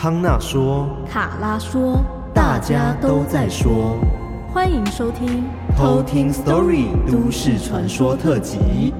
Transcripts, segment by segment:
康纳说，卡拉说，大家都在说，欢迎收听偷听 Story 都市传说特辑。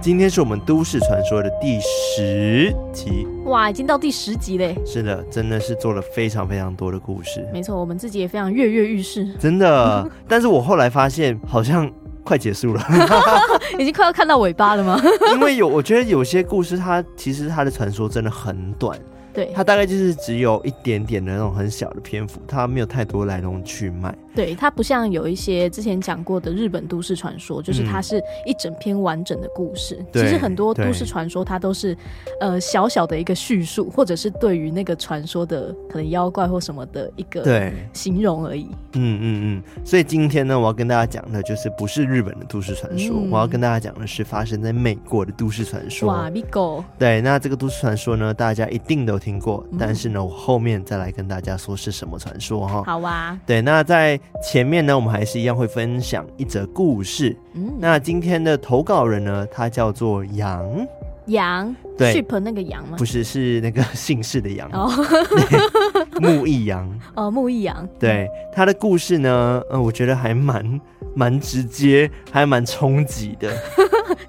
今天是我们都市传说的第十集，哇，已经到第十集嘞！是的，真的是做了非常非常多的故事。没错，我们自己也非常跃跃欲试，真的。但是我后来发现，好像。快结束了，已经快要看到尾巴了吗？因为有，我觉得有些故事它其实它的传说真的很短。对，它大概就是只有一点点的那种很小的篇幅，它没有太多来龙去脉。对，它不像有一些之前讲过的日本都市传说，就是它是一整篇完整的故事。嗯、其实很多都市传说它都是呃小小的一个叙述，或者是对于那个传说的可能妖怪或什么的一个对形容而已。嗯嗯嗯。所以今天呢，我要跟大家讲的就是不是日本的都市传说，嗯、我要跟大家讲的是发生在美国的都市传说。哇，，Bigo。对，那这个都市传说呢，大家一定都听。听过，但是呢，我后面再来跟大家说是什么传说哈。好啊，对，那在前面呢，我们还是一样会分享一则故事。嗯，那今天的投稿人呢，他叫做杨杨，对，ship 那个杨吗？不是，是那个姓氏的杨哦，木易杨哦，木易杨。对，他的故事呢，呃，我觉得还蛮蛮直接，还蛮冲击的。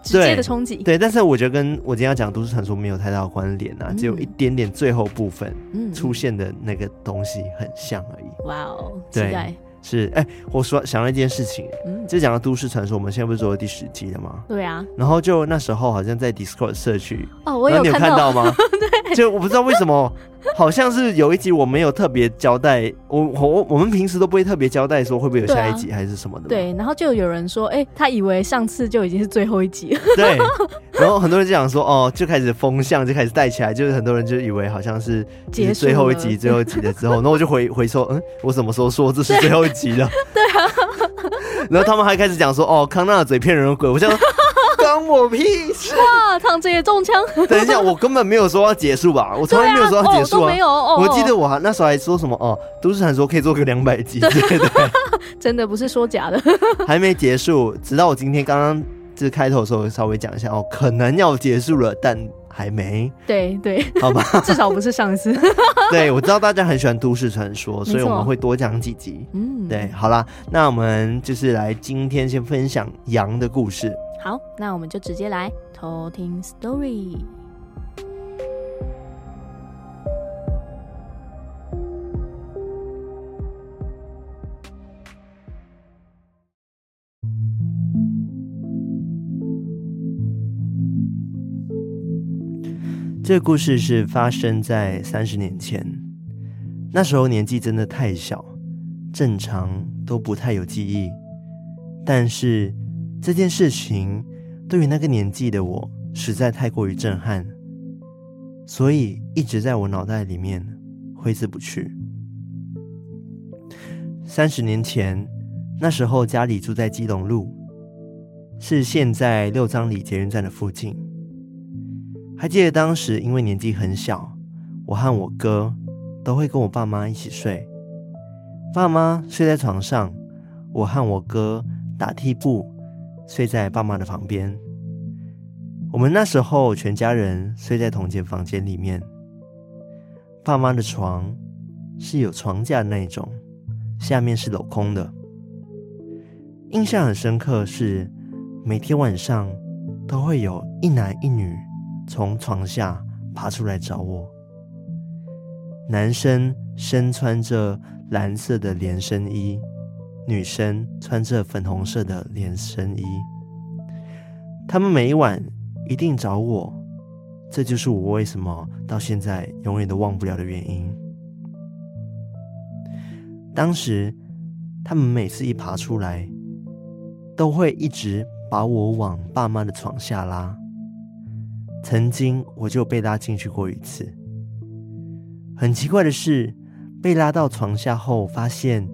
直接的冲击，对，但是我觉得跟我今天要讲都市传说没有太大的关联啊，嗯、只有一点点最后部分出现的那个东西很像而已。哇哦，对，期待。是，哎、欸，我说想到一件事情，嗯，就讲到都市传说，我们现在不是做了第十集了吗？对啊。然后就那时候好像在 Discord 社区，哦，我有看到，你有看到吗？对，就我不知道为什么。好像是有一集我没有特别交代，我我我们平时都不会特别交代说会不会有下一集还是什么的。对，对，然后就有人说，哎、欸，他以为上次就已经是最后一集了。对，然后很多人就讲说，哦，就开始风向就开始带起来，就是很多人就以为好像是结束最后一集最后一集了之后，然后我就回 回说，嗯，我什么时候说这是 最后一集了？对啊。然后他们还开始讲说，哦，康纳的嘴骗人的鬼，我想说。关我屁事！哇，躺着也中枪！等一下，我根本没有说要结束吧？我从来没有说要结束啊！啊哦、没有哦。我记得我还那时候还说什么哦，都市传说可以做个两百集之类的。对 真的不是说假的。还没结束，直到我今天刚刚就是开头的时候稍微讲一下哦，可能要结束了，但还没。对对，好吧，至少不是上次。对，我知道大家很喜欢都市传说，所以我们会多讲几集。嗯，对，好啦，那我们就是来今天先分享羊的故事。好，那我们就直接来偷听 story。这个故事是发生在三十年前，那时候年纪真的太小，正常都不太有记忆，但是。这件事情对于那个年纪的我实在太过于震撼，所以一直在我脑袋里面挥之不去。三十年前，那时候家里住在基隆路，是现在六张犁捷运站的附近。还记得当时因为年纪很小，我和我哥都会跟我爸妈一起睡，爸妈睡在床上，我和我哥打地铺。睡在爸妈的旁边，我们那时候全家人睡在同间房间里面。爸妈的床是有床架的那种，下面是镂空的。印象很深刻是，每天晚上都会有一男一女从床下爬出来找我。男生身穿着蓝色的连身衣。女生穿着粉红色的连身衣，他们每晚一定找我，这就是我为什么到现在永远都忘不了的原因。当时他们每次一爬出来，都会一直把我往爸妈的床下拉。曾经我就被拉进去过一次。很奇怪的是，被拉到床下后，发现。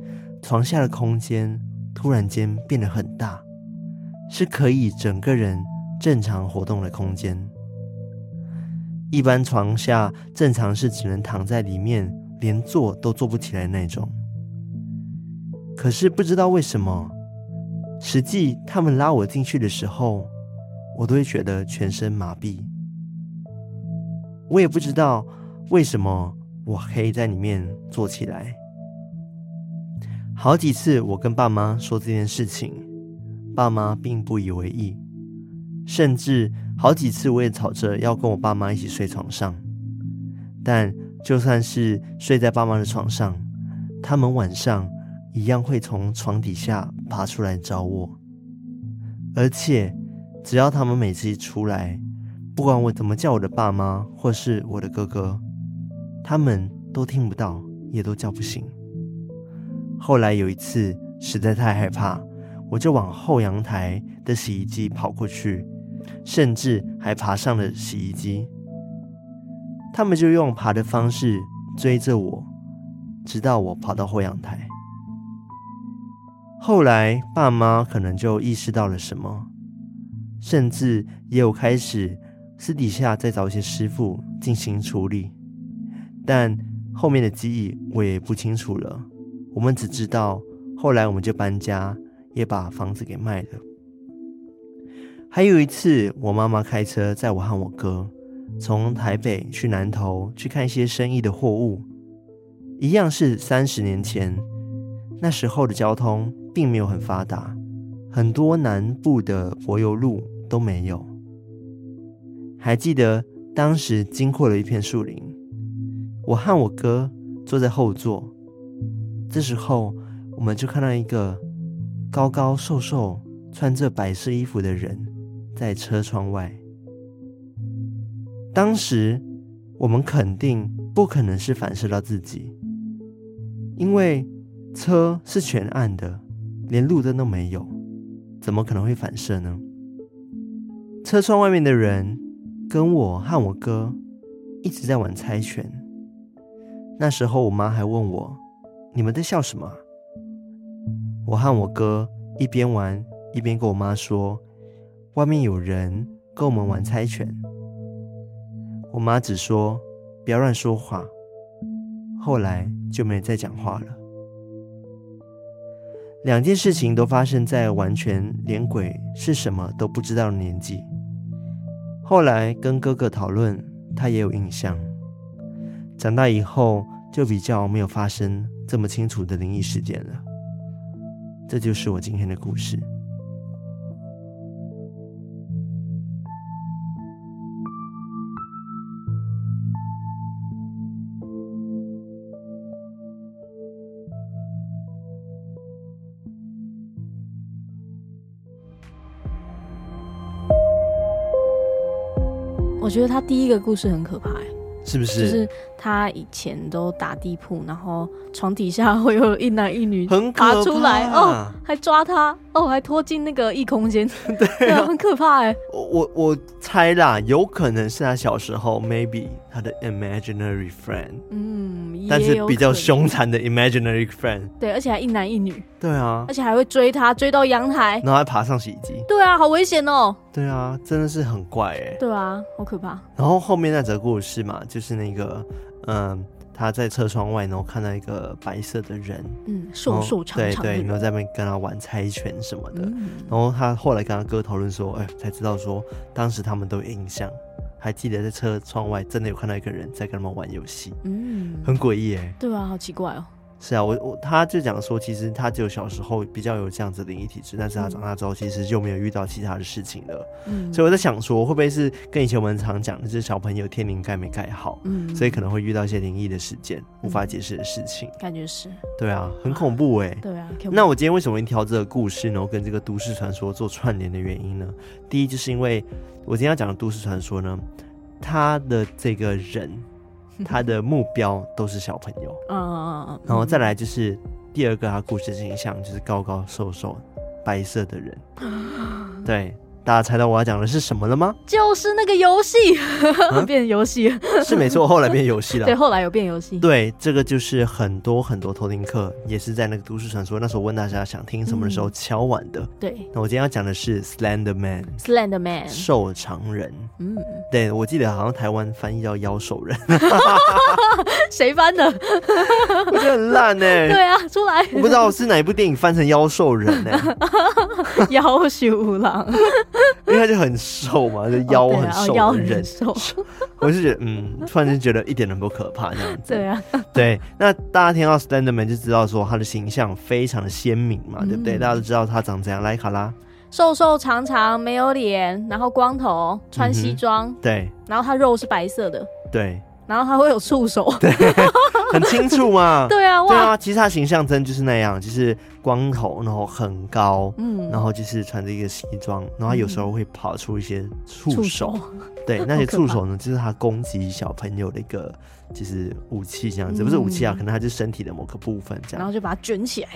床下的空间突然间变得很大，是可以整个人正常活动的空间。一般床下正常是只能躺在里面，连坐都坐不起来那种。可是不知道为什么，实际他们拉我进去的时候，我都会觉得全身麻痹。我也不知道为什么我可以在里面坐起来。好几次我跟爸妈说这件事情，爸妈并不以为意，甚至好几次我也吵着要跟我爸妈一起睡床上。但就算是睡在爸妈的床上，他们晚上一样会从床底下爬出来找我。而且只要他们每次一出来，不管我怎么叫我的爸妈或是我的哥哥，他们都听不到，也都叫不醒。后来有一次，实在太害怕，我就往后阳台的洗衣机跑过去，甚至还爬上了洗衣机。他们就用爬的方式追着我，直到我跑到后阳台。后来爸妈可能就意识到了什么，甚至也有开始私底下再找一些师傅进行处理，但后面的记忆我也不清楚了。我们只知道，后来我们就搬家，也把房子给卖了。还有一次，我妈妈开车载我和我哥从台北去南投去看一些生意的货物，一样是三十年前，那时候的交通并没有很发达，很多南部的柏油路都没有。还记得当时经过了一片树林，我和我哥坐在后座。这时候，我们就看到一个高高瘦瘦、穿着白色衣服的人在车窗外。当时我们肯定不可能是反射到自己，因为车是全暗的，连路灯都没有，怎么可能会反射呢？车窗外面的人跟我和我哥一直在玩猜拳。那时候，我妈还问我。你们在笑什么？我和我哥一边玩一边跟我妈说：“外面有人跟我们玩猜拳。”我妈只说：“不要乱说话。”后来就没再讲话了。两件事情都发生在完全连鬼是什么都不知道的年纪。后来跟哥哥讨论，他也有印象。长大以后就比较没有发生这么清楚的灵异事件了，这就是我今天的故事。我觉得他第一个故事很可怕，是不是？就是。他以前都打地铺，然后床底下会有一男一女爬出来哦，还抓他哦，还拖进那个异空间，对、啊，很可怕哎。我我猜啦，有可能是他小时候，maybe 他的 imaginary friend，嗯，但是比较凶残的 imaginary friend，对，而且还一男一女，对啊，而且还会追他，追到阳台，然后还爬上洗衣机，对啊，好危险哦，对啊，真的是很怪哎，对啊，好可怕。然后后面那则故事嘛，就是那个。嗯，他在车窗外，然后看到一个白色的人，嗯，瘦瘦长长的，对对，然后在那边跟他玩猜拳什么的。嗯、然后他后来跟他哥讨论说，哎，才知道说当时他们都有印象，还记得在车窗外真的有看到一个人在跟他们玩游戏，嗯，很诡异哎，对啊，好奇怪哦。是啊，我我他就讲说，其实他只有小时候比较有这样子灵异体质，但是他长大之后其实就没有遇到其他的事情了。嗯，所以我在想说，会不会是跟以前我们常讲的，就是小朋友天灵盖没盖好，嗯，所以可能会遇到一些灵异的事件，无法解释的事情。感觉是。对啊，很恐怖哎。对啊。那我今天为什么会挑这个故事呢？跟这个都市传说做串联的原因呢？第一，就是因为我今天要讲的都市传说呢，他的这个人。他的目标都是小朋友，嗯嗯嗯，然后再来就是第二个，他故事形象就是高高瘦瘦、白色的人，对。大家猜到我要讲的是什么了吗？就是那个游戏，嗯、变游戏是没错，后来变游戏了。对，后来有变游戏。对，这个就是很多很多偷听课也是在那个都市传说那时候问大家想听什么的时候敲碗的。嗯、对，那我今天要讲的是 Slender Man，Slender Man，瘦长人。嗯，对，我记得好像台湾翻译叫妖兽人。谁翻的？我觉得很烂呢、欸。对啊，出来。我不知道是哪一部电影翻成妖兽人呢、欸？妖兽郎。因为他就很瘦嘛，就腰很瘦的人，哦哦、瘦 我是觉得，嗯，突然间觉得一点都不可怕这样子。对啊，对，那大家听到 Slenderman 就知道说他的形象非常的鲜明嘛，嗯、对不对？大家都知道他长怎样。来，卡拉，瘦瘦长长，没有脸，然后光头，穿西装、嗯，对，然后他肉是白色的，对。然后他会有触手，对，很清楚嘛。对啊，哇，对啊，其实他形象真就是那样，就是光头，然后很高，嗯，然后就是穿着一个西装，然后他有时候会跑出一些触手，嗯、对，那些触手呢，就是他攻击小朋友的一个就是武器，这样子，嗯、不是武器啊，可能他就是身体的某个部分这样，然后就把它卷起来。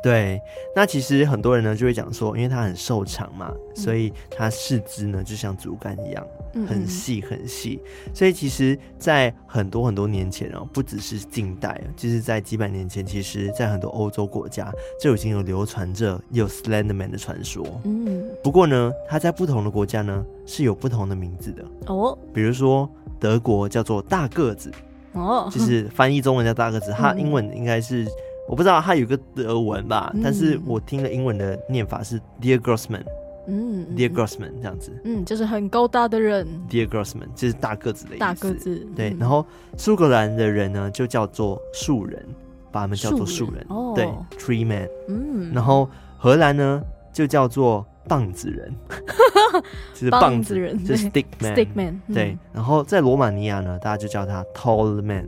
对，那其实很多人呢就会讲说，因为它很瘦长嘛，嗯、所以它四肢呢就像竹竿一样，很细很细。所以其实，在很多很多年前哦，不只是近代，就是在几百年前，其实在很多欧洲国家就已经有流传着有 Slenderman 的传说。嗯，不过呢，它在不同的国家呢是有不同的名字的哦。比如说德国叫做大个子哦，就是翻译中文叫大个子，它英文应该是。我不知道它有个德文吧，嗯、但是我听了英文的念法是 Dear Grossman，嗯，Dear Grossman 这样子，嗯，就是很高大的人，Dear Grossman 就是大个子的意思，大个子，对。然后苏格兰的人呢，就叫做树人，把他们叫做树人，哦、对，Tree Man，嗯。然后荷兰呢，就叫做棒子人，就是棒子人，就是 Stick Man，Stick Man，对。然后在罗马尼亚呢，大家就叫他 Tall Man。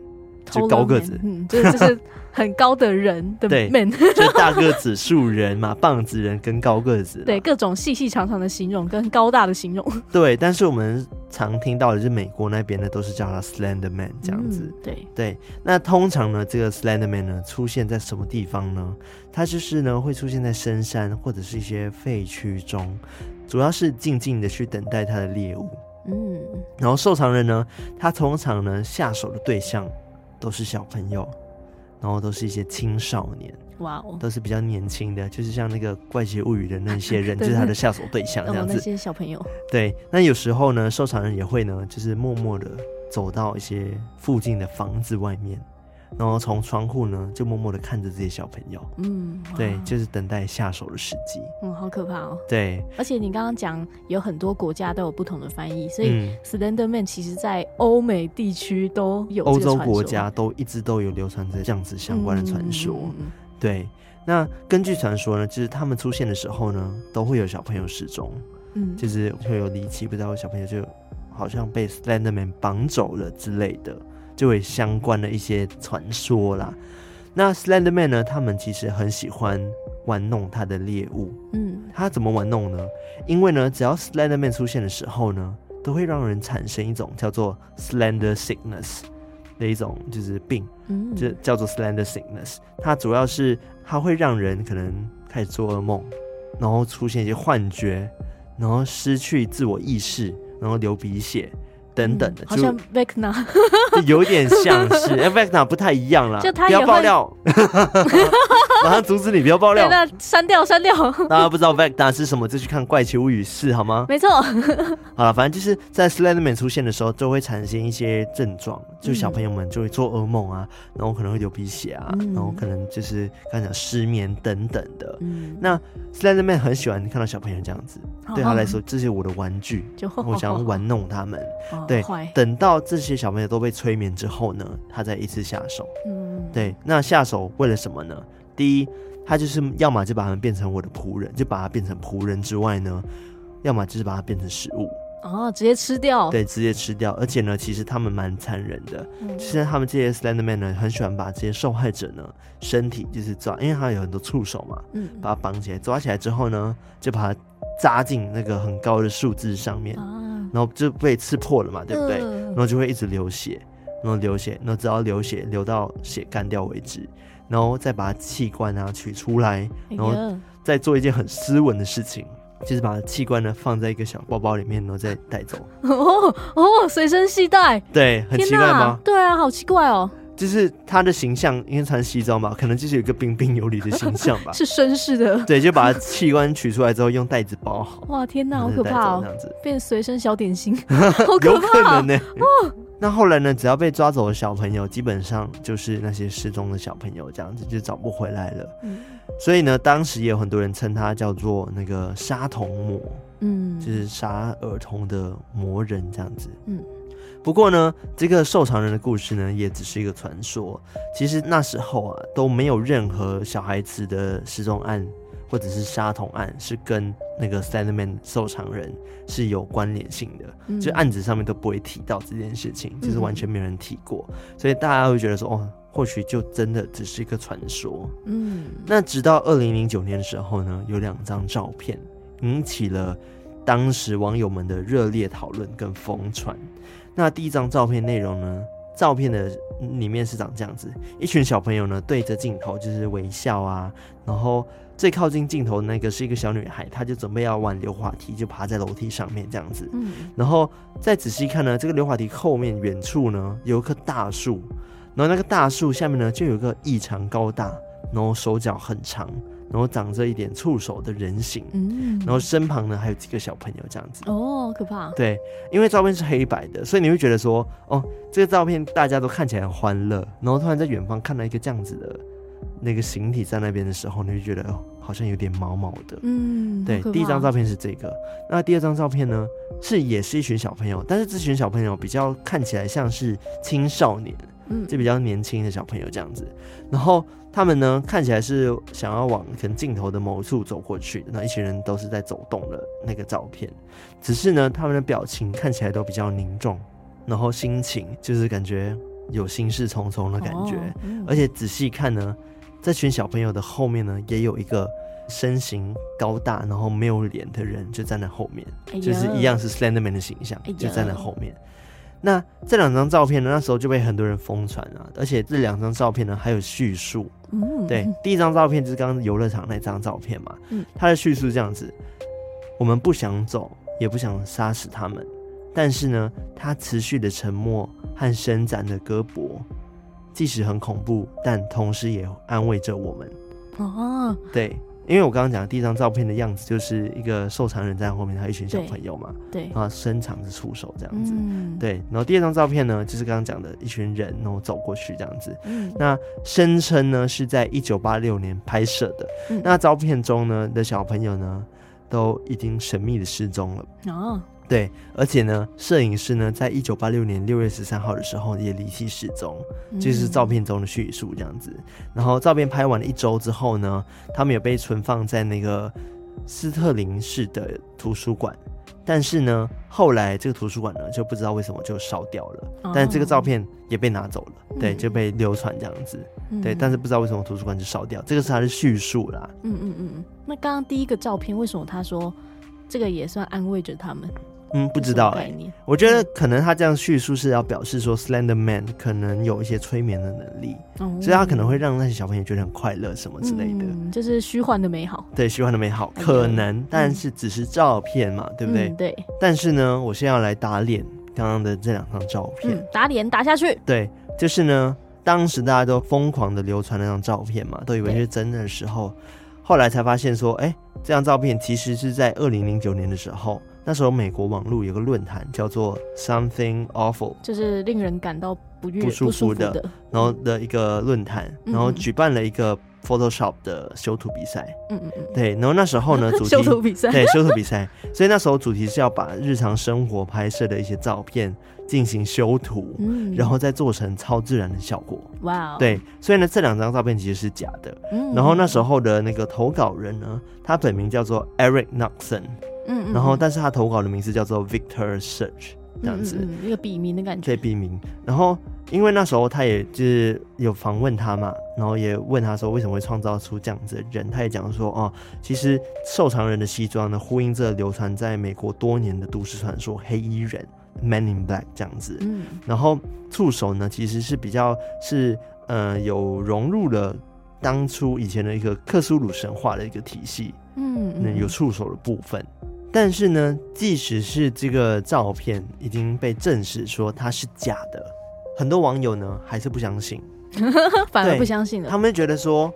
就高个子，嗯，就是 就是很高的人的 man，就大个子树人嘛，棒子人跟高个子，对，各种细细长长的形容跟高大的形容，对。但是我们常听到的是美国那边的都是叫他 Slender Man 这样子，嗯、对对。那通常呢，这个 Slender Man 呢出现在什么地方呢？它就是呢会出现在深山或者是一些废墟中，主要是静静的去等待它的猎物，嗯。然后受藏人呢，他通常呢下手的对象。都是小朋友，然后都是一些青少年，哇哦，都是比较年轻的，就是像那个怪奇物语的那些 人，就是他的下手对象这样子。那些小朋友，对，那有时候呢，收藏人也会呢，就是默默的走到一些附近的房子外面。然后从窗户呢，就默默的看着这些小朋友，嗯，对，就是等待下手的时机。嗯，好可怕哦。对，而且你刚刚讲有很多国家都有不同的翻译，所以 Slenderman 其实在欧美地区都有。欧洲国家都一直都有流传着这样子相关的传说。嗯、对，那根据传说呢，就是他们出现的时候呢，都会有小朋友失踪，嗯，就是会有离奇，不知道小朋友就好像被 Slenderman 绑走了之类的。就会相关的一些传说啦。那 Slenderman 呢？他们其实很喜欢玩弄他的猎物。嗯，他怎么玩弄呢？因为呢，只要 Slenderman 出现的时候呢，都会让人产生一种叫做 Slender Sickness 的一种就是病，嗯，就叫做 Slender Sickness。它主要是它会让人可能开始做噩梦，然后出现一些幻觉，然后失去自我意识，然后流鼻血。等等的，好像 Vecna，有点像是，哎，Vecna 不太一样啦，就他不要爆料，马上阻止你不要爆料，那删掉删掉。大家不知道 Vecna 是什么，就去看《怪奇物语四》好吗？没错。好了，反正就是在 Slenderman 出现的时候，就会产生一些症状，就小朋友们就会做噩梦啊，然后可能会流鼻血啊，然后可能就是刚才讲失眠等等的。那 Slenderman 很喜欢看到小朋友这样子，对他来说，这是我的玩具，我想要玩弄他们。对，等到这些小朋友都被催眠之后呢，他再一次下手。嗯，对，那下手为了什么呢？第一，他就是要么就把他们变成我的仆人，就把他变成仆人之外呢，要么就是把他变成食物。哦，直接吃掉。对，直接吃掉。而且呢，其实他们蛮残忍的。嗯，其实他们这些 Slenderman 呢，很喜欢把这些受害者呢身体就是抓，因为他有很多触手嘛，嗯，把它绑起来，抓起来之后呢，就把它扎进那个很高的树枝上面。啊然后就被刺破了嘛，对不对？呃、然后就会一直流血，然后流血，然后直到流血流到血干掉为止，然后再把器官啊取出来，然后再做一件很斯文的事情，就是把器官呢放在一个小包包里面，然后再带走。哦哦，随身携带，对，很奇怪吗？对啊，好奇怪哦。就是他的形象，因为穿西装嘛，可能就是有一个彬彬有礼的形象吧。是绅士的。对，就把器官取出来之后，用袋子包好。哇，天哪，好可怕哦！这样子变随身小点心，好可怕。有可能呢。哦。那后来呢？只要被抓走的小朋友，基本上就是那些失踪的小朋友，这样子就找不回来了。嗯。所以呢，当时也有很多人称他叫做那个杀童魔。嗯，就是杀儿童的魔人这样子，嗯。不过呢，这个瘦长人的故事呢，也只是一个传说。其实那时候啊，都没有任何小孩子的失踪案或者是杀童案是跟那个 Slenderman 瘦长人是有关联性的。嗯，就案子上面都不会提到这件事情，就是完全没有人提过。嗯，所以大家会觉得说，哦，或许就真的只是一个传说。嗯，那直到二零零九年的时候呢，有两张照片引起了当时网友们的热烈讨论跟疯传。那第一张照片内容呢？照片的里面是长这样子，一群小朋友呢对着镜头就是微笑啊，然后最靠近镜头的那个是一个小女孩，她就准备要玩溜滑梯，就爬在楼梯上面这样子。嗯，然后再仔细看呢，这个溜滑梯后面远处呢有一棵大树，然后那个大树下面呢就有一个异常高大，然后手脚很长。然后长着一点触手的人形，嗯，然后身旁呢还有几个小朋友这样子，哦，可怕。对，因为照片是黑白的，所以你会觉得说，哦，这个照片大家都看起来很欢乐，然后突然在远方看到一个这样子的那个形体在那边的时候，你会觉得哦，好像有点毛毛的，嗯，对。第一张照片是这个，那第二张照片呢是也是一群小朋友，但是这群小朋友比较看起来像是青少年，嗯，就比较年轻的小朋友这样子，然后。他们呢，看起来是想要往可能镜头的某处走过去的，那一群人都是在走动的那个照片，只是呢，他们的表情看起来都比较凝重，然后心情就是感觉有心事重重的感觉，哦嗯、而且仔细看呢，这群小朋友的后面呢，也有一个身形高大然后没有脸的人就站在后面，哎、就是一样是 Slenderman 的形象，哎、就站在后面。那这两张照片呢，那时候就被很多人疯传啊，而且这两张照片呢还有叙述。嗯，对，第一张照片就是刚刚游乐场那张照片嘛。嗯，它的叙述是这样子：我们不想走，也不想杀死他们，但是呢，他持续的沉默和伸展的胳膊，即使很恐怖，但同时也安慰着我们。哦，对。因为我刚刚讲的第一张照片的样子，就是一个瘦长人在后面，还有一群小朋友嘛，对，然后伸长着触手这样子，嗯，对。然后第二张照片呢，就是刚刚讲的一群人，然后走过去这样子。嗯，那声称呢是在一九八六年拍摄的，嗯，那照片中呢的小朋友呢都已经神秘的失踪了。哦。对，而且呢，摄影师呢，在一九八六年六月十三号的时候也离奇失踪，就是照片中的叙述这样子。然后照片拍完了一周之后呢，他们也被存放在那个斯特林市的图书馆，但是呢，后来这个图书馆呢就不知道为什么就烧掉了，但是这个照片也被拿走了，对，就被流传这样子，对，但是不知道为什么图书馆就烧掉，这个是他的叙述啦。嗯嗯嗯嗯，那刚刚第一个照片为什么他说这个也算安慰着他们？嗯，不知道哎、欸。我觉得可能他这样叙述是要表示说，Slender Man 可能有一些催眠的能力，嗯、所以他可能会让那些小朋友觉得很快乐什么之类的。嗯，就是虚幻的美好。对，虚幻的美好可能，但是只是照片嘛，嗯、对不对？嗯、对。但是呢，我现在要来打脸刚刚的这两张照片。嗯、打脸打下去。对，就是呢，当时大家都疯狂的流传那张照片嘛，都以为是真的时候，后来才发现说，哎、欸，这张照片其实是在二零零九年的时候。那时候，美国网络有个论坛叫做 Something Awful，就是令人感到不悦、不舒服的，的然后的一个论坛，然后举办了一个 Photoshop 的修图比赛。嗯嗯嗯，对。然后那时候呢，主题修图比赛，对，修图比赛。所以那时候主题是要把日常生活拍摄的一些照片进行修图，嗯，然后再做成超自然的效果。哇哦，对。所以呢，这两张照片其实是假的。嗯。然后那时候的那个投稿人呢，他本名叫做 Eric Knoxon。嗯，嗯，然后，但是他投稿的名字叫做 Victor Search，这样子，一个笔名的感觉。对，笔名。然后，因为那时候他也就是有访问他嘛，然后也问他说为什么会创造出这样子的人，他也讲说哦，其实瘦长人的西装呢，呼应着流传在美国多年的都市传说黑衣人 Man in Black 这样子。嗯，然后触手呢，其实是比较是呃有融入了当初以前的一个克苏鲁神话的一个体系。嗯，那有触手的部分。但是呢，即使是这个照片已经被证实说它是假的，很多网友呢还是不相信，反而不相信了。他们觉得说，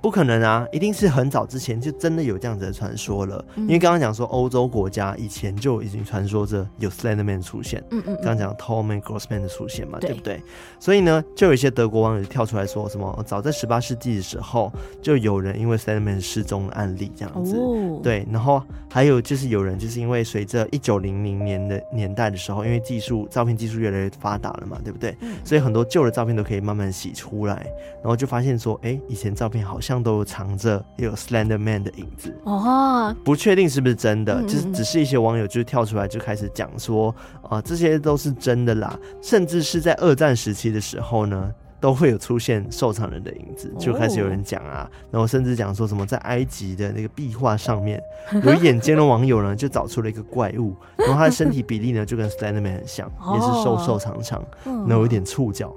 不可能啊，一定是很早之前就真的有这样子的传说了。嗯、因为刚刚讲说欧洲国家以前就已经传说着有 Slenderman 出现，嗯嗯，刚刚讲 Tallman Grossman 的出现嘛，对，对不对？所以呢，就有一些德国网友跳出来说什么，早在十八世纪的时候就有人因为 Slenderman 失踪的案例这样子，哦、对，然后还有就是有人就是因为随着一九零零年的年代的时候，因为技术照片技术越来越发达了嘛，对不对？嗯、所以很多旧的照片都可以慢慢洗出来，然后就发现说，哎，以前照片好像都藏着有 Slender Man 的影子。哦，不确定是不是真的，嗯嗯就是只是一些网友就跳出来就开始讲说，啊、呃，这些都是真的啦，甚至是在二战时期的时候呢。都会有出现受藏人的影子，就开始有人讲啊，然后甚至讲说什么在埃及的那个壁画上面有眼尖的网友呢，就找出了一个怪物，然后他的身体比例呢就跟 Slenderman 很像，也是瘦瘦长长，然后有一点触角，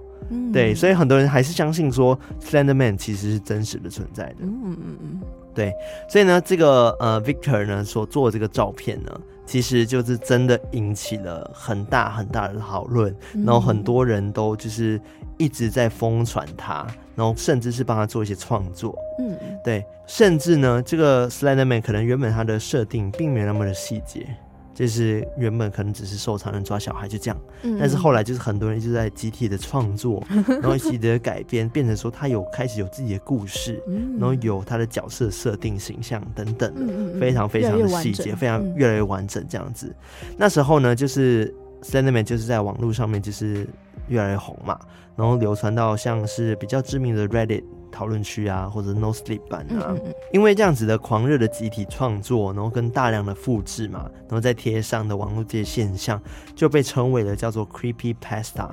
对，所以很多人还是相信说 Slenderman 其实是真实的存在的。嗯嗯嗯，对，所以呢，这个呃 Victor 呢所做的这个照片呢。其实就是真的引起了很大很大的讨论，然后很多人都就是一直在疯传他，然后甚至是帮他做一些创作。嗯，对，甚至呢，这个 Slenderman 可能原本他的设定并没有那么的细节。就是原本可能只是受藏人抓小孩就这样，嗯、但是后来就是很多人就在集体的创作，然后集体的改编，变成说他有开始有自己的故事，嗯、然后有他的角色设定、形象等等的，嗯、非常非常的细节，非常越来越完整这样子。嗯、那时候呢，就是 Slenderman 就是在网络上面就是越来越红嘛，然后流传到像是比较知名的 Reddit。讨论区啊，或者 No Sleep 版啊，嗯嗯，因为这样子的狂热的集体创作，然后跟大量的复制嘛，然后再贴上的网络这些现象，就被称为了叫做 Creepy Pasta，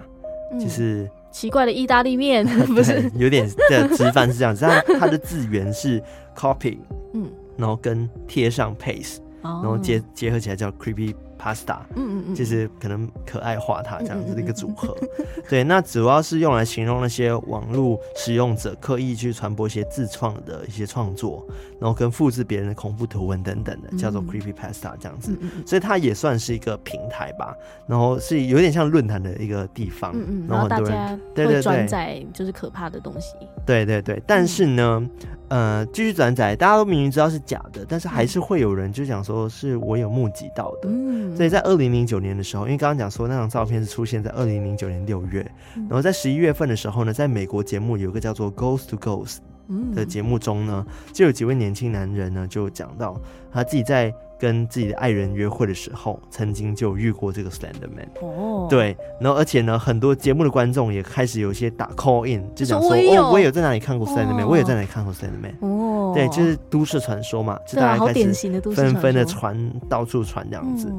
嗯、就是奇怪的意大利面，不是？有点的直翻是这样子，它它的字源是 copy，嗯，然后跟贴上 paste，然后结结合起来叫 Creepy。Pasta，嗯嗯嗯，就是可能可爱化它这样子的一个组合，对，那主要是用来形容那些网络使用者刻意去传播一些自创的一些创作，然后跟复制别人的恐怖图文等等的，叫做 Creepy Pasta 这样子，所以它也算是一个平台吧，然后是有点像论坛的一个地方，嗯嗯，然后大家会转载就是可怕的东西，对对对，但是呢。呃，继续转载，大家都明明知道是假的，但是还是会有人就讲说是我有目击到的。嗯，所以在二零零九年的时候，因为刚刚讲说那张照片是出现在二零零九年六月，嗯、然后在十一月份的时候呢，在美国节目有一个叫做《Ghost to Ghost》的节目中呢，就有几位年轻男人呢就讲到他自己在。跟自己的爱人约会的时候，曾经就遇过这个 Slenderman。哦，对，然后而且呢，很多节目的观众也开始有一些打 call in，就讲说，哦，我也有在哪里看过 Slenderman，我也在哪里看过 Slenderman。哦，对，就是都市传说嘛，就大家开始纷纷的传，到处传这样子。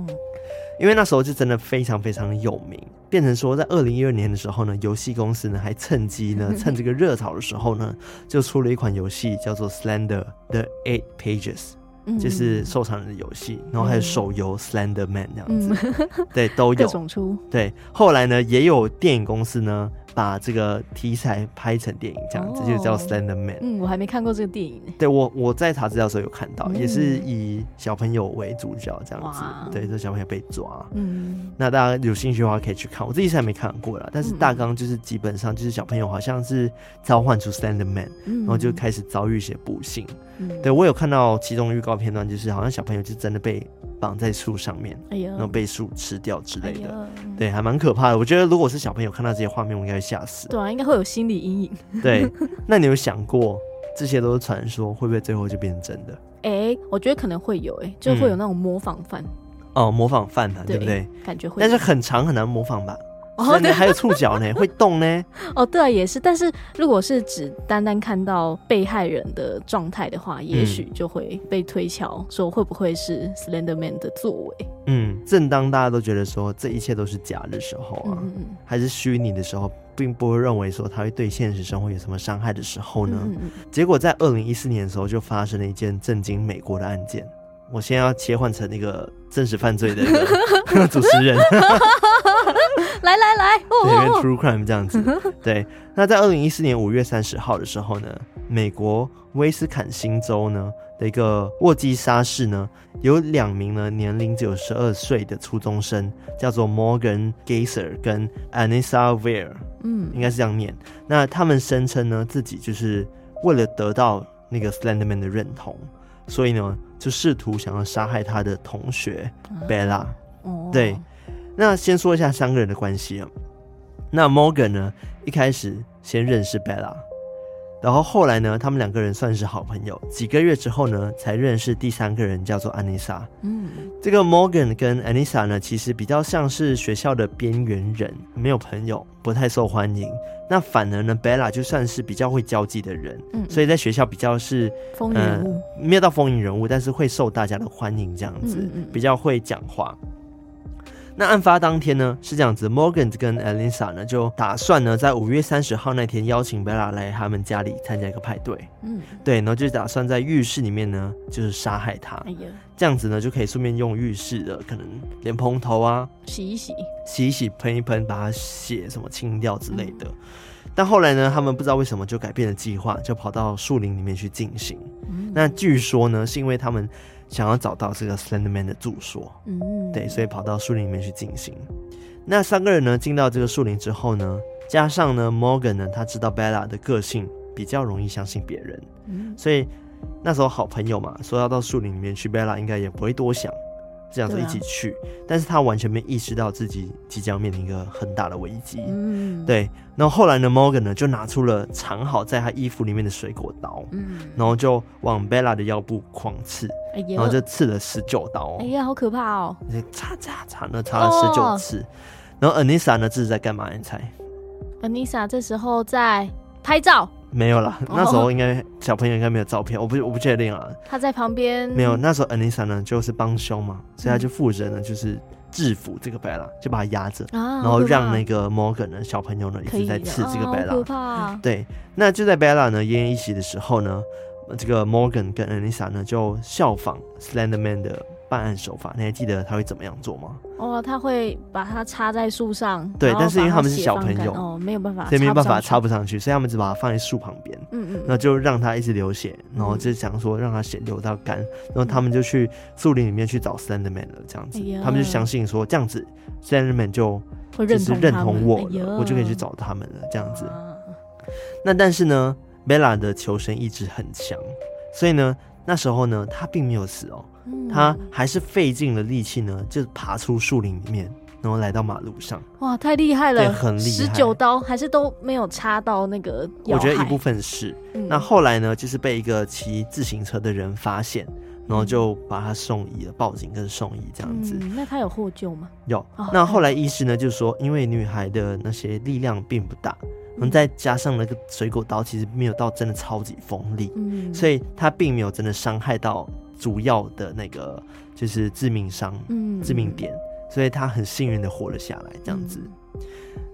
因为那时候就真的非常非常有名，变成说在二零一二年的时候呢，游戏公司呢还趁机呢，趁这个热潮的时候呢，就出了一款游戏叫做 Slender The Eight Pages。就是受藏人的游戏，然后还有手游 Slender Man 这样子，嗯、对，都有。对，后来呢，也有电影公司呢。把这个题材拍成电影，这样子、oh, 就叫 Slender Man。嗯，我还没看过这个电影。对，我我在查资料的时候有看到，嗯、也是以小朋友为主角这样子。对，这小朋友被抓。嗯，那大家有兴趣的话可以去看。我自己是还没看过啦，但是大纲就是基本上就是小朋友好像是召唤出 Slender Man，、嗯、然后就开始遭遇一些不幸。嗯，对我有看到其中预告片段，就是好像小朋友就真的被。绑在树上面，然后被树吃掉之类的，哎、对，还蛮可怕的。我觉得如果是小朋友看到这些画面，我应该会吓死。对啊，应该会有心理阴影。对，那你有想过这些都是传说，会不会最后就变成真的？哎、欸，我觉得可能会有、欸，哎，就会有那种模仿犯、嗯。哦，模仿犯的，对，对不对？感觉会，但是很长很难模仿吧。哦，对，还有触角呢，会动呢。哦，对啊，也是。但是如果是只单单看到被害人的状态的话，也许就会被推敲说会不会是 Slenderman 的作为。嗯，正当大家都觉得说这一切都是假的时候啊，还是虚拟的时候，并不会认为说他会对现实生活有什么伤害的时候呢？嗯嗯结果在二零一四年的时候，就发生了一件震惊美国的案件。我先要切换成那个真实犯罪的 主持人。来 来来，对，因为 True Crime 这样子。对，那在二零一四年五月三十号的时候呢，美国威斯坎辛州呢的一个沃基沙市呢，有两名呢年龄只有十二岁的初中生，叫做 Morgan Geyser 跟 Anissa Ware，嗯，应该是这样念。那他们声称呢，自己就是为了得到那个 Slenderman 的认同，所以呢，就试图想要杀害他的同学 Bella。哦，对，那先说一下三个人的关系啊。那 Morgan 呢，一开始先认识 Bella。然后后来呢，他们两个人算是好朋友。几个月之后呢，才认识第三个人，叫做 Anissa。嗯，这个 Morgan 跟 Anissa 呢，其实比较像是学校的边缘人，没有朋友，不太受欢迎。那反而呢，Bella 就算是比较会交际的人，嗯，所以在学校比较是风云人物，呃，没有到风云人物，但是会受大家的欢迎，这样子，嗯嗯，比较会讲话。那案发当天呢，是这样子，Morgan 跟 Anissa 呢就打算呢在五月三十号那天邀请 Bella 来他们家里参加一个派对，嗯，对，然后就打算在浴室里面呢就是杀害他，哎呀，这样子呢就可以顺便用浴室的可能莲蓬头啊洗一洗，洗一洗，喷一喷，把他血什么清掉之类的。嗯、但后来呢，他们不知道为什么就改变了计划，就跑到树林里面去进行。嗯、那据说呢是因为他们。想要找到这个 Slenderman 的住所，嗯，对，所以跑到树林里面去进行。那三个人呢，进到这个树林之后呢，加上呢，Morgan 呢，他知道 Bella 的个性比较容易相信别人，嗯，所以那时候好朋友嘛，说要到树林里面去，Bella 应该也不会多想。这样子一起去，啊、但是他完全没意识到自己即将面临一个很大的危机。嗯，对。然后后来呢，Morgan 呢就拿出了藏好在他衣服里面的水果刀，嗯，然后就往 Bella 的腰部狂刺，哎呀，然后就刺了十九刀。哎呀，好可怕哦！擦擦擦，那擦了十九次。哦、然后 Anissa 呢，这是在干嘛？你猜？Anissa 这时候在拍照。没有啦，那时候应该小朋友应该没有照片，我不我不确定啊。他在旁边。没有，那时候 Anissa 呢就是帮凶嘛，所以他就负责呢就是制服这个 Bella，就把他压着，然后让那个 Morgan 呢小朋友呢一直在刺这个怕。对，那就在 Bella 呢奄奄一息的时候呢，这个 Morgan 跟 Anissa 呢就效仿 Slenderman 的。办案手法，你还记得他会怎么样做吗？哦，他会把它插在树上。对，但是因为他们是小朋友，哦，没有办法，所以没有办法插不上去，所以他们只把它放在树旁边。嗯嗯，那就让他一直流血，然后就想说让他血流到干，然后他们就去树林里面去找 Slenderman 了。这样子，他们就相信说这样子 Slenderman 就就是认同我了，我就可以去找他们了。这样子。那但是呢，Bella 的求生意志很强，所以呢，那时候呢，他并没有死哦。他还是费尽了力气呢，就爬出树林里面，然后来到马路上。哇，太厉害了！很厉害，十九刀还是都没有插到那个。我觉得一部分是。嗯、那后来呢，就是被一个骑自行车的人发现，然后就把他送医了，报警跟送医这样子。嗯、那他有获救吗？有。那后来医师呢，就说因为女孩的那些力量并不大，然后再加上那个水果刀其实没有到真的超级锋利，嗯，所以他并没有真的伤害到。主要的那个就是致命伤，嗯，致命点，所以他很幸运的活了下来，这样子。嗯、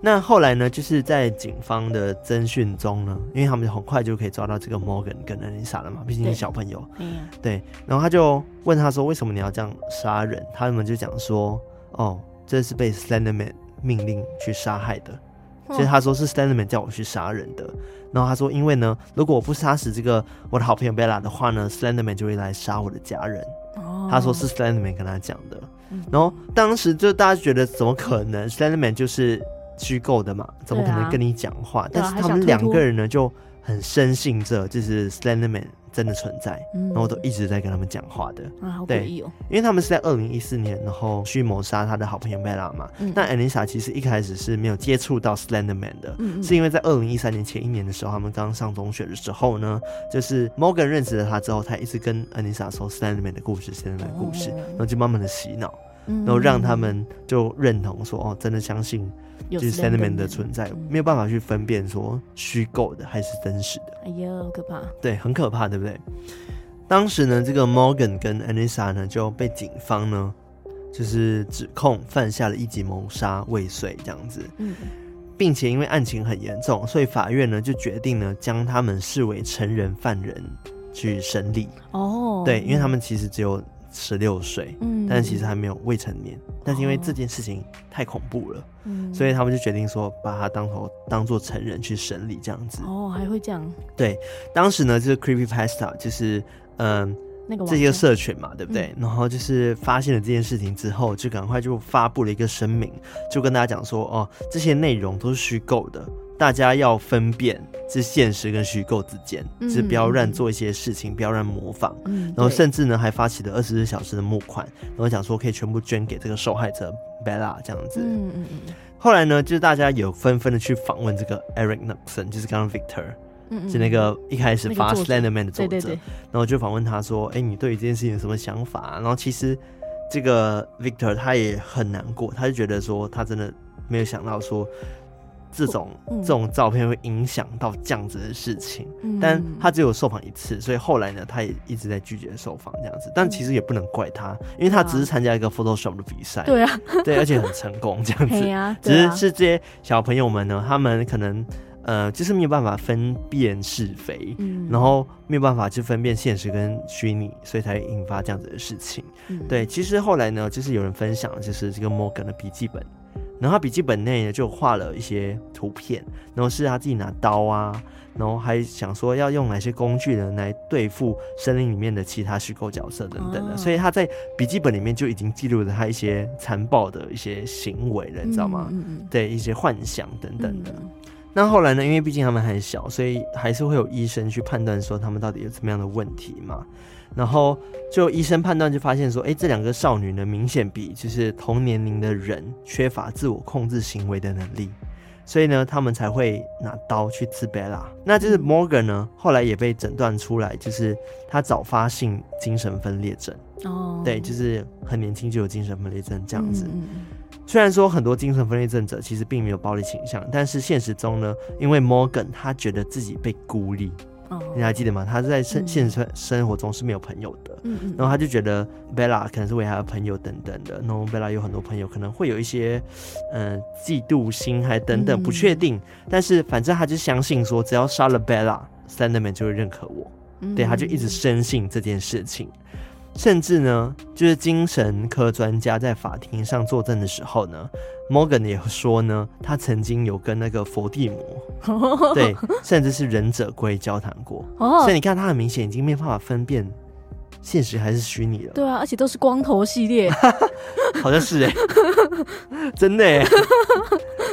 那后来呢，就是在警方的侦讯中呢，因为他们很快就可以抓到这个 Morgan 跟 Anissa 了嘛，毕竟是小朋友，对，对。然后他就问他说：“为什么你要这样杀人？”他们就讲说：“哦，这是被 Slenderman 命令去杀害的。”所以他说是 Slenderman 叫我去杀人的。然后他说，因为呢，如果我不杀死这个我的好朋友 Bella 的话呢，Slenderman 就会来杀我的家人。哦，他说是 Slenderman 跟他讲的。然后当时就大家觉得怎么可能，Slenderman 就是虚构的嘛，怎么可能跟你讲话？但是他们两个人呢就很深信这就是 Slenderman。真的存在，然后都一直在跟他们讲话的，嗯、啊，好诡异哦。对，因为他们是在二零一四年，然后去谋杀他的好朋友贝拉嘛。嗯、但 Anissa 其实一开始是没有接触到 Slenderman 的，是因为在二零一三年前一年的时候，他们刚上中学的时候呢，就是 Morgan 认识了他之后，他一直跟 Anissa 说 Slenderman 的故事，Slenderman 的故事，哦、然后就慢慢的洗脑，然后让他们就认同说，哦，真的相信。就是 Slenderman 的存在，没有办法去分辨说虚构的还是真实的。哎呦，可怕！对，很可怕，对不对？当时呢，这个 Morgan 跟 Anissa 呢就被警方呢就是指控犯下了一级谋杀未遂这样子。嗯，并且因为案情很严重，所以法院呢就决定呢将他们视为成人犯人去审理。哦，对，因为他们其实只有。十六岁，嗯，但是其实还没有未成年，嗯、但是因为这件事情太恐怖了，嗯，所以他们就决定说把他当头当做成人去审理这样子。哦，还会这样？对，当时呢，就是 Creepypasta，就是嗯，那个这些社群嘛，对不对？嗯、然后就是发现了这件事情之后，就赶快就发布了一个声明，就跟大家讲说，哦，这些内容都是虚构的。大家要分辨是现实跟虚构之间，嗯、就是不要乱做一些事情，嗯、不要乱模仿。嗯、然后甚至呢，还发起了二十四小时的募款，然后讲说可以全部捐给这个受害者 Bella 这样子。嗯嗯嗯。后来呢，就是大家有纷纷的去访问这个 Eric n u x s o n 就是刚刚 Victor，是那个一开始发 Slenderman 的作者。然后就访问他说：“哎，你对于这件事情有什么想法？”然后其实这个 Victor 他也很难过，他就觉得说他真的没有想到说。这种、嗯、这种照片会影响到这样子的事情，嗯、但他只有受访一次，所以后来呢，他也一直在拒绝受访这样子。但其实也不能怪他，因为他只是参加一个 Photoshop 的比赛，对啊，对，而且很成功这样子。啊啊、只是是这些小朋友们呢，他们可能呃，就是没有办法分辨是非，嗯、然后没有办法去分辨现实跟虚拟，所以才引发这样子的事情。嗯、对，其实后来呢，就是有人分享，就是这个 Morgan 的笔记本。然后他笔记本内呢就画了一些图片，然后是他自己拿刀啊，然后还想说要用哪些工具呢来对付森林里面的其他虚构角色等等的，哦、所以他在笔记本里面就已经记录了他一些残暴的一些行为了，你知道吗？嗯嗯、对一些幻想等等的。嗯、那后来呢，因为毕竟他们还小，所以还是会有医生去判断说他们到底有什么样的问题嘛。然后就医生判断就发现说，哎，这两个少女呢，明显比就是同年龄的人缺乏自我控制行为的能力，所以呢，他们才会拿刀去刺 Bella。那就是 Morgan 呢，后来也被诊断出来，就是他早发性精神分裂症。哦，对，就是很年轻就有精神分裂症这样子。嗯嗯。虽然说很多精神分裂症者其实并没有暴力倾向，但是现实中呢，因为 Morgan 他觉得自己被孤立。你还记得吗？他是在生现实生活中是没有朋友的，嗯、然后他就觉得 Bella 可能是为他的朋友等等的，然后 Bella 有很多朋友，可能会有一些嗯、呃、嫉妒心还等等不确定，嗯、但是反正他就相信说，只要杀了 Bella，Slenderman 就会认可我，嗯、对，他就一直深信这件事情。甚至呢，就是精神科专家在法庭上作证的时候呢，Morgan 也说呢，他曾经有跟那个佛地魔，对，甚至是忍者龟交谈过。哦，所以你看，他很明显已经没有办法分辨现实还是虚拟了。对啊，而且都是光头系列，好像是哎、欸，真的哎、欸，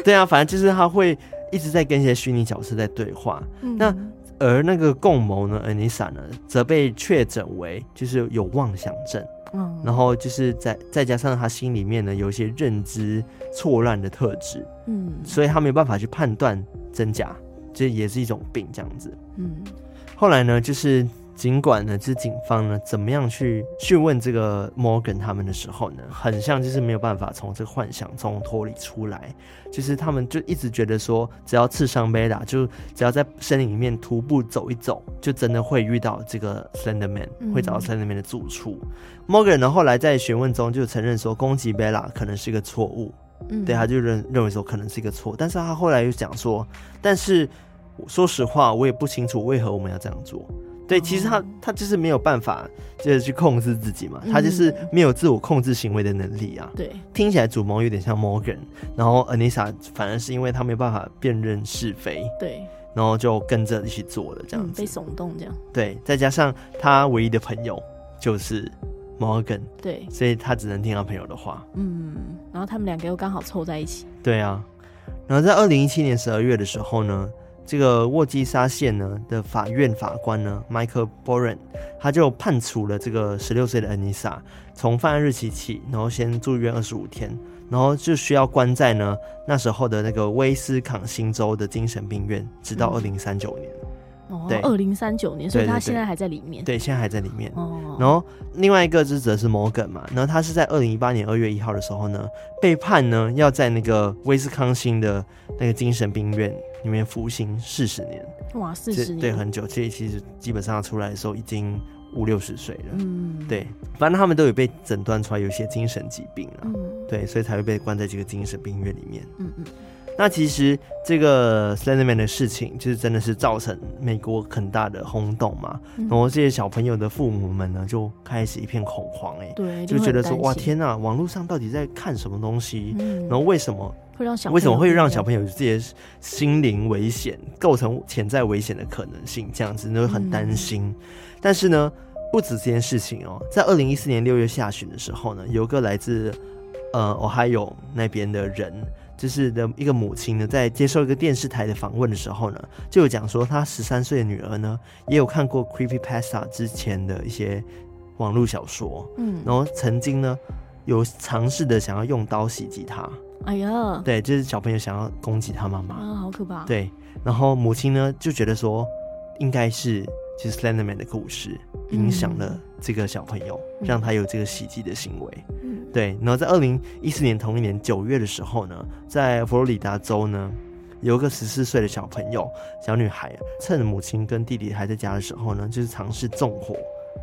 对啊，反正就是他会一直在跟一些虚拟角色在对话。嗯、那。而那个共谋呢，Anissa 呢，则被确诊为就是有妄想症，嗯，然后就是再再加上他心里面呢有一些认知错乱的特质，嗯，所以他没有办法去判断真假，这也是一种病这样子，嗯，后来呢就是。尽管呢，就是警方呢怎么样去讯问这个 Morgan 他们的时候呢，很像就是没有办法从这个幻想中脱离出来，就是他们就一直觉得说，只要刺伤 Bella，就只要在森林里面徒步走一走，就真的会遇到这个 Slenderman，会找到 Slenderman 的住处。嗯、Morgan 呢后来在询问中就承认说，攻击 Bella 可能是一个错误，嗯，对，他就认认为说可能是一个错，但是他后来又讲说，但是说实话，我也不清楚为何我们要这样做。对，其实他他就是没有办法，就是去控制自己嘛，他就是没有自我控制行为的能力啊。对，听起来主谋有点像 Morgan，然后 Anissa 反而是因为他没有办法辨认是非，对，然后就跟着一起做了这样子，被耸动这样。对，再加上他唯一的朋友就是 Morgan，对，所以他只能听他朋友的话。嗯，然后他们两个又刚好凑在一起。对啊，然后在二零一七年十二月的时候呢。这个沃基沙县呢的法院法官呢，Michael Boren，他就判处了这个十六岁的 Anissa 从犯案日期起，然后先住院二十五天，然后就需要关在呢那时候的那个威斯康星州的精神病院，直到二零三九年。哦，二零三九年，所以他现在还在里面。对，现在还在里面。哦，然后另外一个就则是 Morgan 嘛，然后他是在二零一八年二月一号的时候呢，被判呢要在那个威斯康星的那个精神病院。里面服刑四十年，哇，四十年，对，很久。其实其实基本上出来的时候已经五六十岁了，嗯，对。反正他们都有被诊断出来有些精神疾病啊，嗯，对，所以才会被关在这个精神病院里面，嗯嗯。那其实这个 Slenderman 的事情，就是真的是造成美国很大的轰动嘛。嗯、然后这些小朋友的父母们呢，就开始一片恐慌、欸，哎，对，就觉得说，哇，天哪，网络上到底在看什么东西？嗯、然后为什么会让小为什么会让小朋友这些心灵危险，构成潜在危险的可能性？这样子，都很担心。嗯、但是呢，不止这件事情哦，在二零一四年六月下旬的时候呢，有个来自呃，Ohio 那边的人。就是的一个母亲呢，在接受一个电视台的访问的时候呢，就有讲说，她十三岁的女儿呢，也有看过 Creepypasta 之前的一些网络小说，嗯，然后曾经呢，有尝试的想要用刀袭击她，哎呀，对，就是小朋友想要攻击他妈妈，啊，好可怕，对，然后母亲呢就觉得说，应该是就是 Slenderman 的故事影响了这个小朋友，嗯、让他有这个袭击的行为。嗯、对。然后在二零一四年同一年九月的时候呢，在佛罗里达州呢，有一个十四岁的小朋友小女孩，趁母亲跟弟弟还在家的时候呢，就是尝试纵火。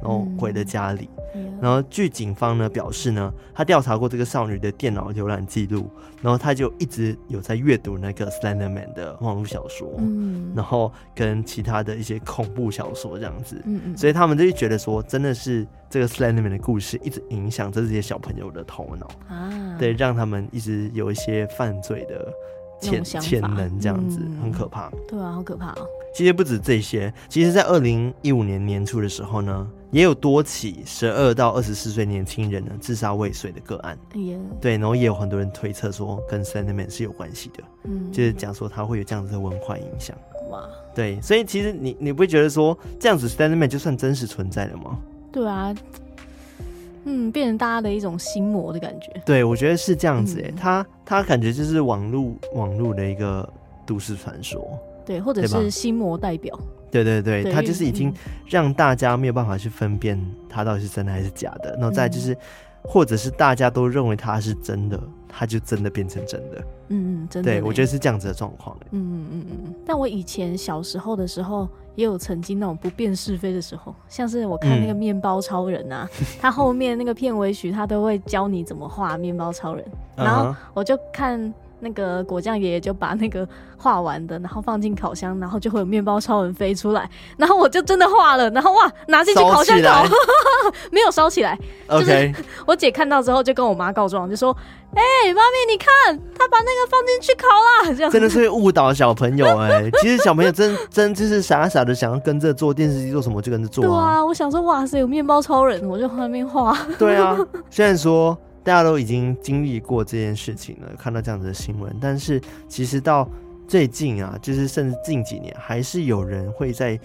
然后回了家里，嗯、然后据警方呢表示呢，他调查过这个少女的电脑浏览记录，然后他就一直有在阅读那个 Slenderman 的网络小说，嗯，然后跟其他的一些恐怖小说这样子，嗯嗯，所以他们就觉得说，真的是这个 Slenderman 的故事一直影响着这些小朋友的头脑啊，对，让他们一直有一些犯罪的。潜潜能这样子、嗯、很可怕，对啊，好可怕哦。其实不止这些，其实，在二零一五年年初的时候呢，也有多起十二到二十四岁年轻人呢自杀未遂的个案。对，然后也有很多人推测说跟 Slenderman 是有关系的，嗯，就是讲说他会有这样子的文化影响。哇，对，所以其实你你不会觉得说这样子 Slenderman 就算真实存在了吗？对啊。嗯，变成大家的一种心魔的感觉。对，我觉得是这样子诶、欸，他他、嗯、感觉就是网络网络的一个都市传说，对，或者是心魔代表。对对对，他就是已经让大家没有办法去分辨他到底是真的还是假的。然后再就是。嗯或者是大家都认为他是真的，他就真的变成真的。嗯嗯，真的。对，我觉得是这样子的状况。嗯嗯嗯嗯。但我以前小时候的时候，也有曾经那种不辨是非的时候，像是我看那个面包超人啊，他、嗯、后面那个片尾曲，他都会教你怎么画面包超人，然后我就看。那个果酱爷爷就把那个画完的，然后放进烤箱，然后就会有面包超人飞出来，然后我就真的画了，然后哇，拿进去烤箱烤，没有烧起来。OK，就是我姐看到之后就跟我妈告状，就说：“哎、欸，妈咪，你看他把那个放进去烤啦。”这样真的是会误导小朋友哎、欸。其实小朋友真 真就是傻傻的想要跟着做电视机做什么就跟着做、啊。对啊，我想说哇塞，有面包超人，我就在那边画。对啊，虽然说。大家都已经经历过这件事情了，看到这样子的新闻，但是其实到最近啊，就是甚至近几年，还是有人会在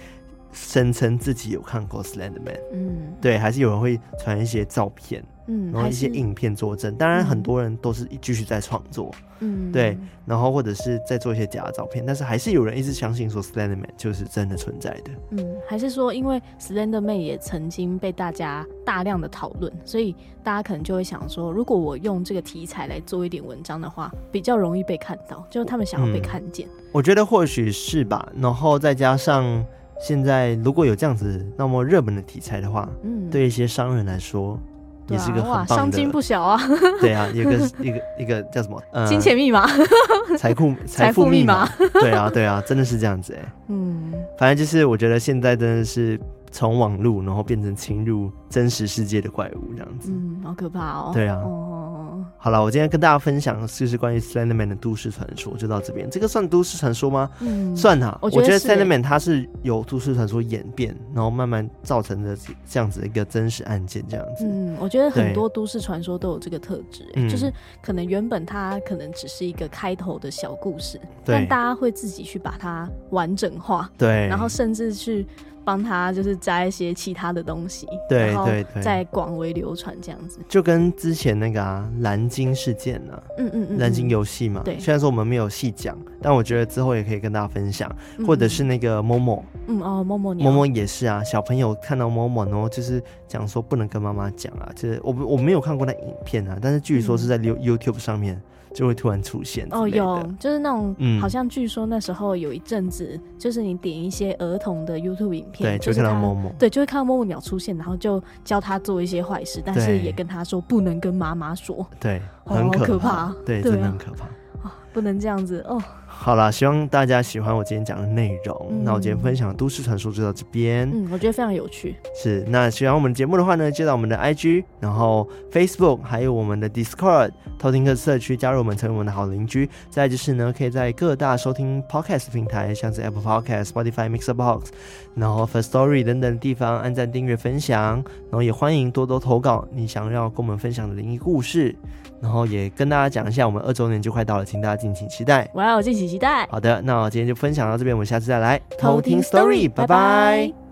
声称自己有看过 Slenderman，嗯，对，还是有人会传一些照片。嗯，然后一些影片作证，当然很多人都是继续在创作，嗯，对，然后或者是在做一些假的照片，但是还是有人一直相信说 Slenderman 就是真的存在的，嗯，还是说因为 Slenderman 也曾经被大家大量的讨论，所以大家可能就会想说，如果我用这个题材来做一点文章的话，比较容易被看到，就是他们想要被看见。嗯，我觉得或许是吧，然后再加上现在如果有这样子那么热门的题材的话，嗯，对一些商人来说。也是个很棒的，商机不小啊！对啊，有个一个一个叫什么？呃、金钱密码，财库 财富密码。对啊，对啊，真的是这样子哎。嗯，反正就是我觉得现在真的是。从网络，然后变成侵入真实世界的怪物这样子，嗯，好可怕哦。对啊，哦，好了，我今天跟大家分享就是关于 Slenderman 的都市传说，就到这边。这个算都市传说吗？嗯，算啊。我觉得 Slenderman 它是由都市传说演变，然后慢慢造成的这样子的一个真实案件这样子。嗯，我觉得很多都市传说都有这个特质，欸，就是可能原本它可能只是一个开头的小故事，但大家会自己去把它完整化，对，然后甚至去。帮他就是摘一些其他的东西，对对对，再广为流传这样子，就跟之前那个啊蓝鲸事件呢、啊，嗯嗯嗯，蓝鲸游戏嘛，对，虽然说我们没有细讲，但我觉得之后也可以跟大家分享，嗯、或者是那个 Momo，嗯哦 Momo Momo 也是啊，小朋友看到 Momo 然后就是讲说不能跟妈妈讲啊，就是我我没有看过那影片啊，但是据说是在 YouTube 上面。就会突然出现哦，有就是那种，嗯，好像据说那时候有一阵子，就是你点一些儿童的 YouTube 影片，对，就看到 Momo，对，就会看到 Momo 鸟出现，然后就教他做一些坏事，但是也跟他说不能跟妈妈说，对，很可怕，对，真的很可怕，不能这样子哦。好啦，希望大家喜欢我今天讲的内容。嗯、那我今天分享的都市传说就到这边。嗯，我觉得非常有趣。是，那喜欢我们的节目的话呢，就到我们的 IG，然后 Facebook，还有我们的 Discord，偷听客社区，加入我们，成为我们的好邻居。再就是呢，可以在各大收听 Podcast 平台，像是 Apple Podcast、Spotify、Mixer Box，然后 First Story 等等地方按赞、订阅、分享。然后也欢迎多多投稿你想要跟我们分享的灵异故事。然后也跟大家讲一下，我们二周年就快到了，请大家敬请期待。哇哦，敬请期待。好的，那我今天就分享到这边，我们下次再来偷听 story，拜拜。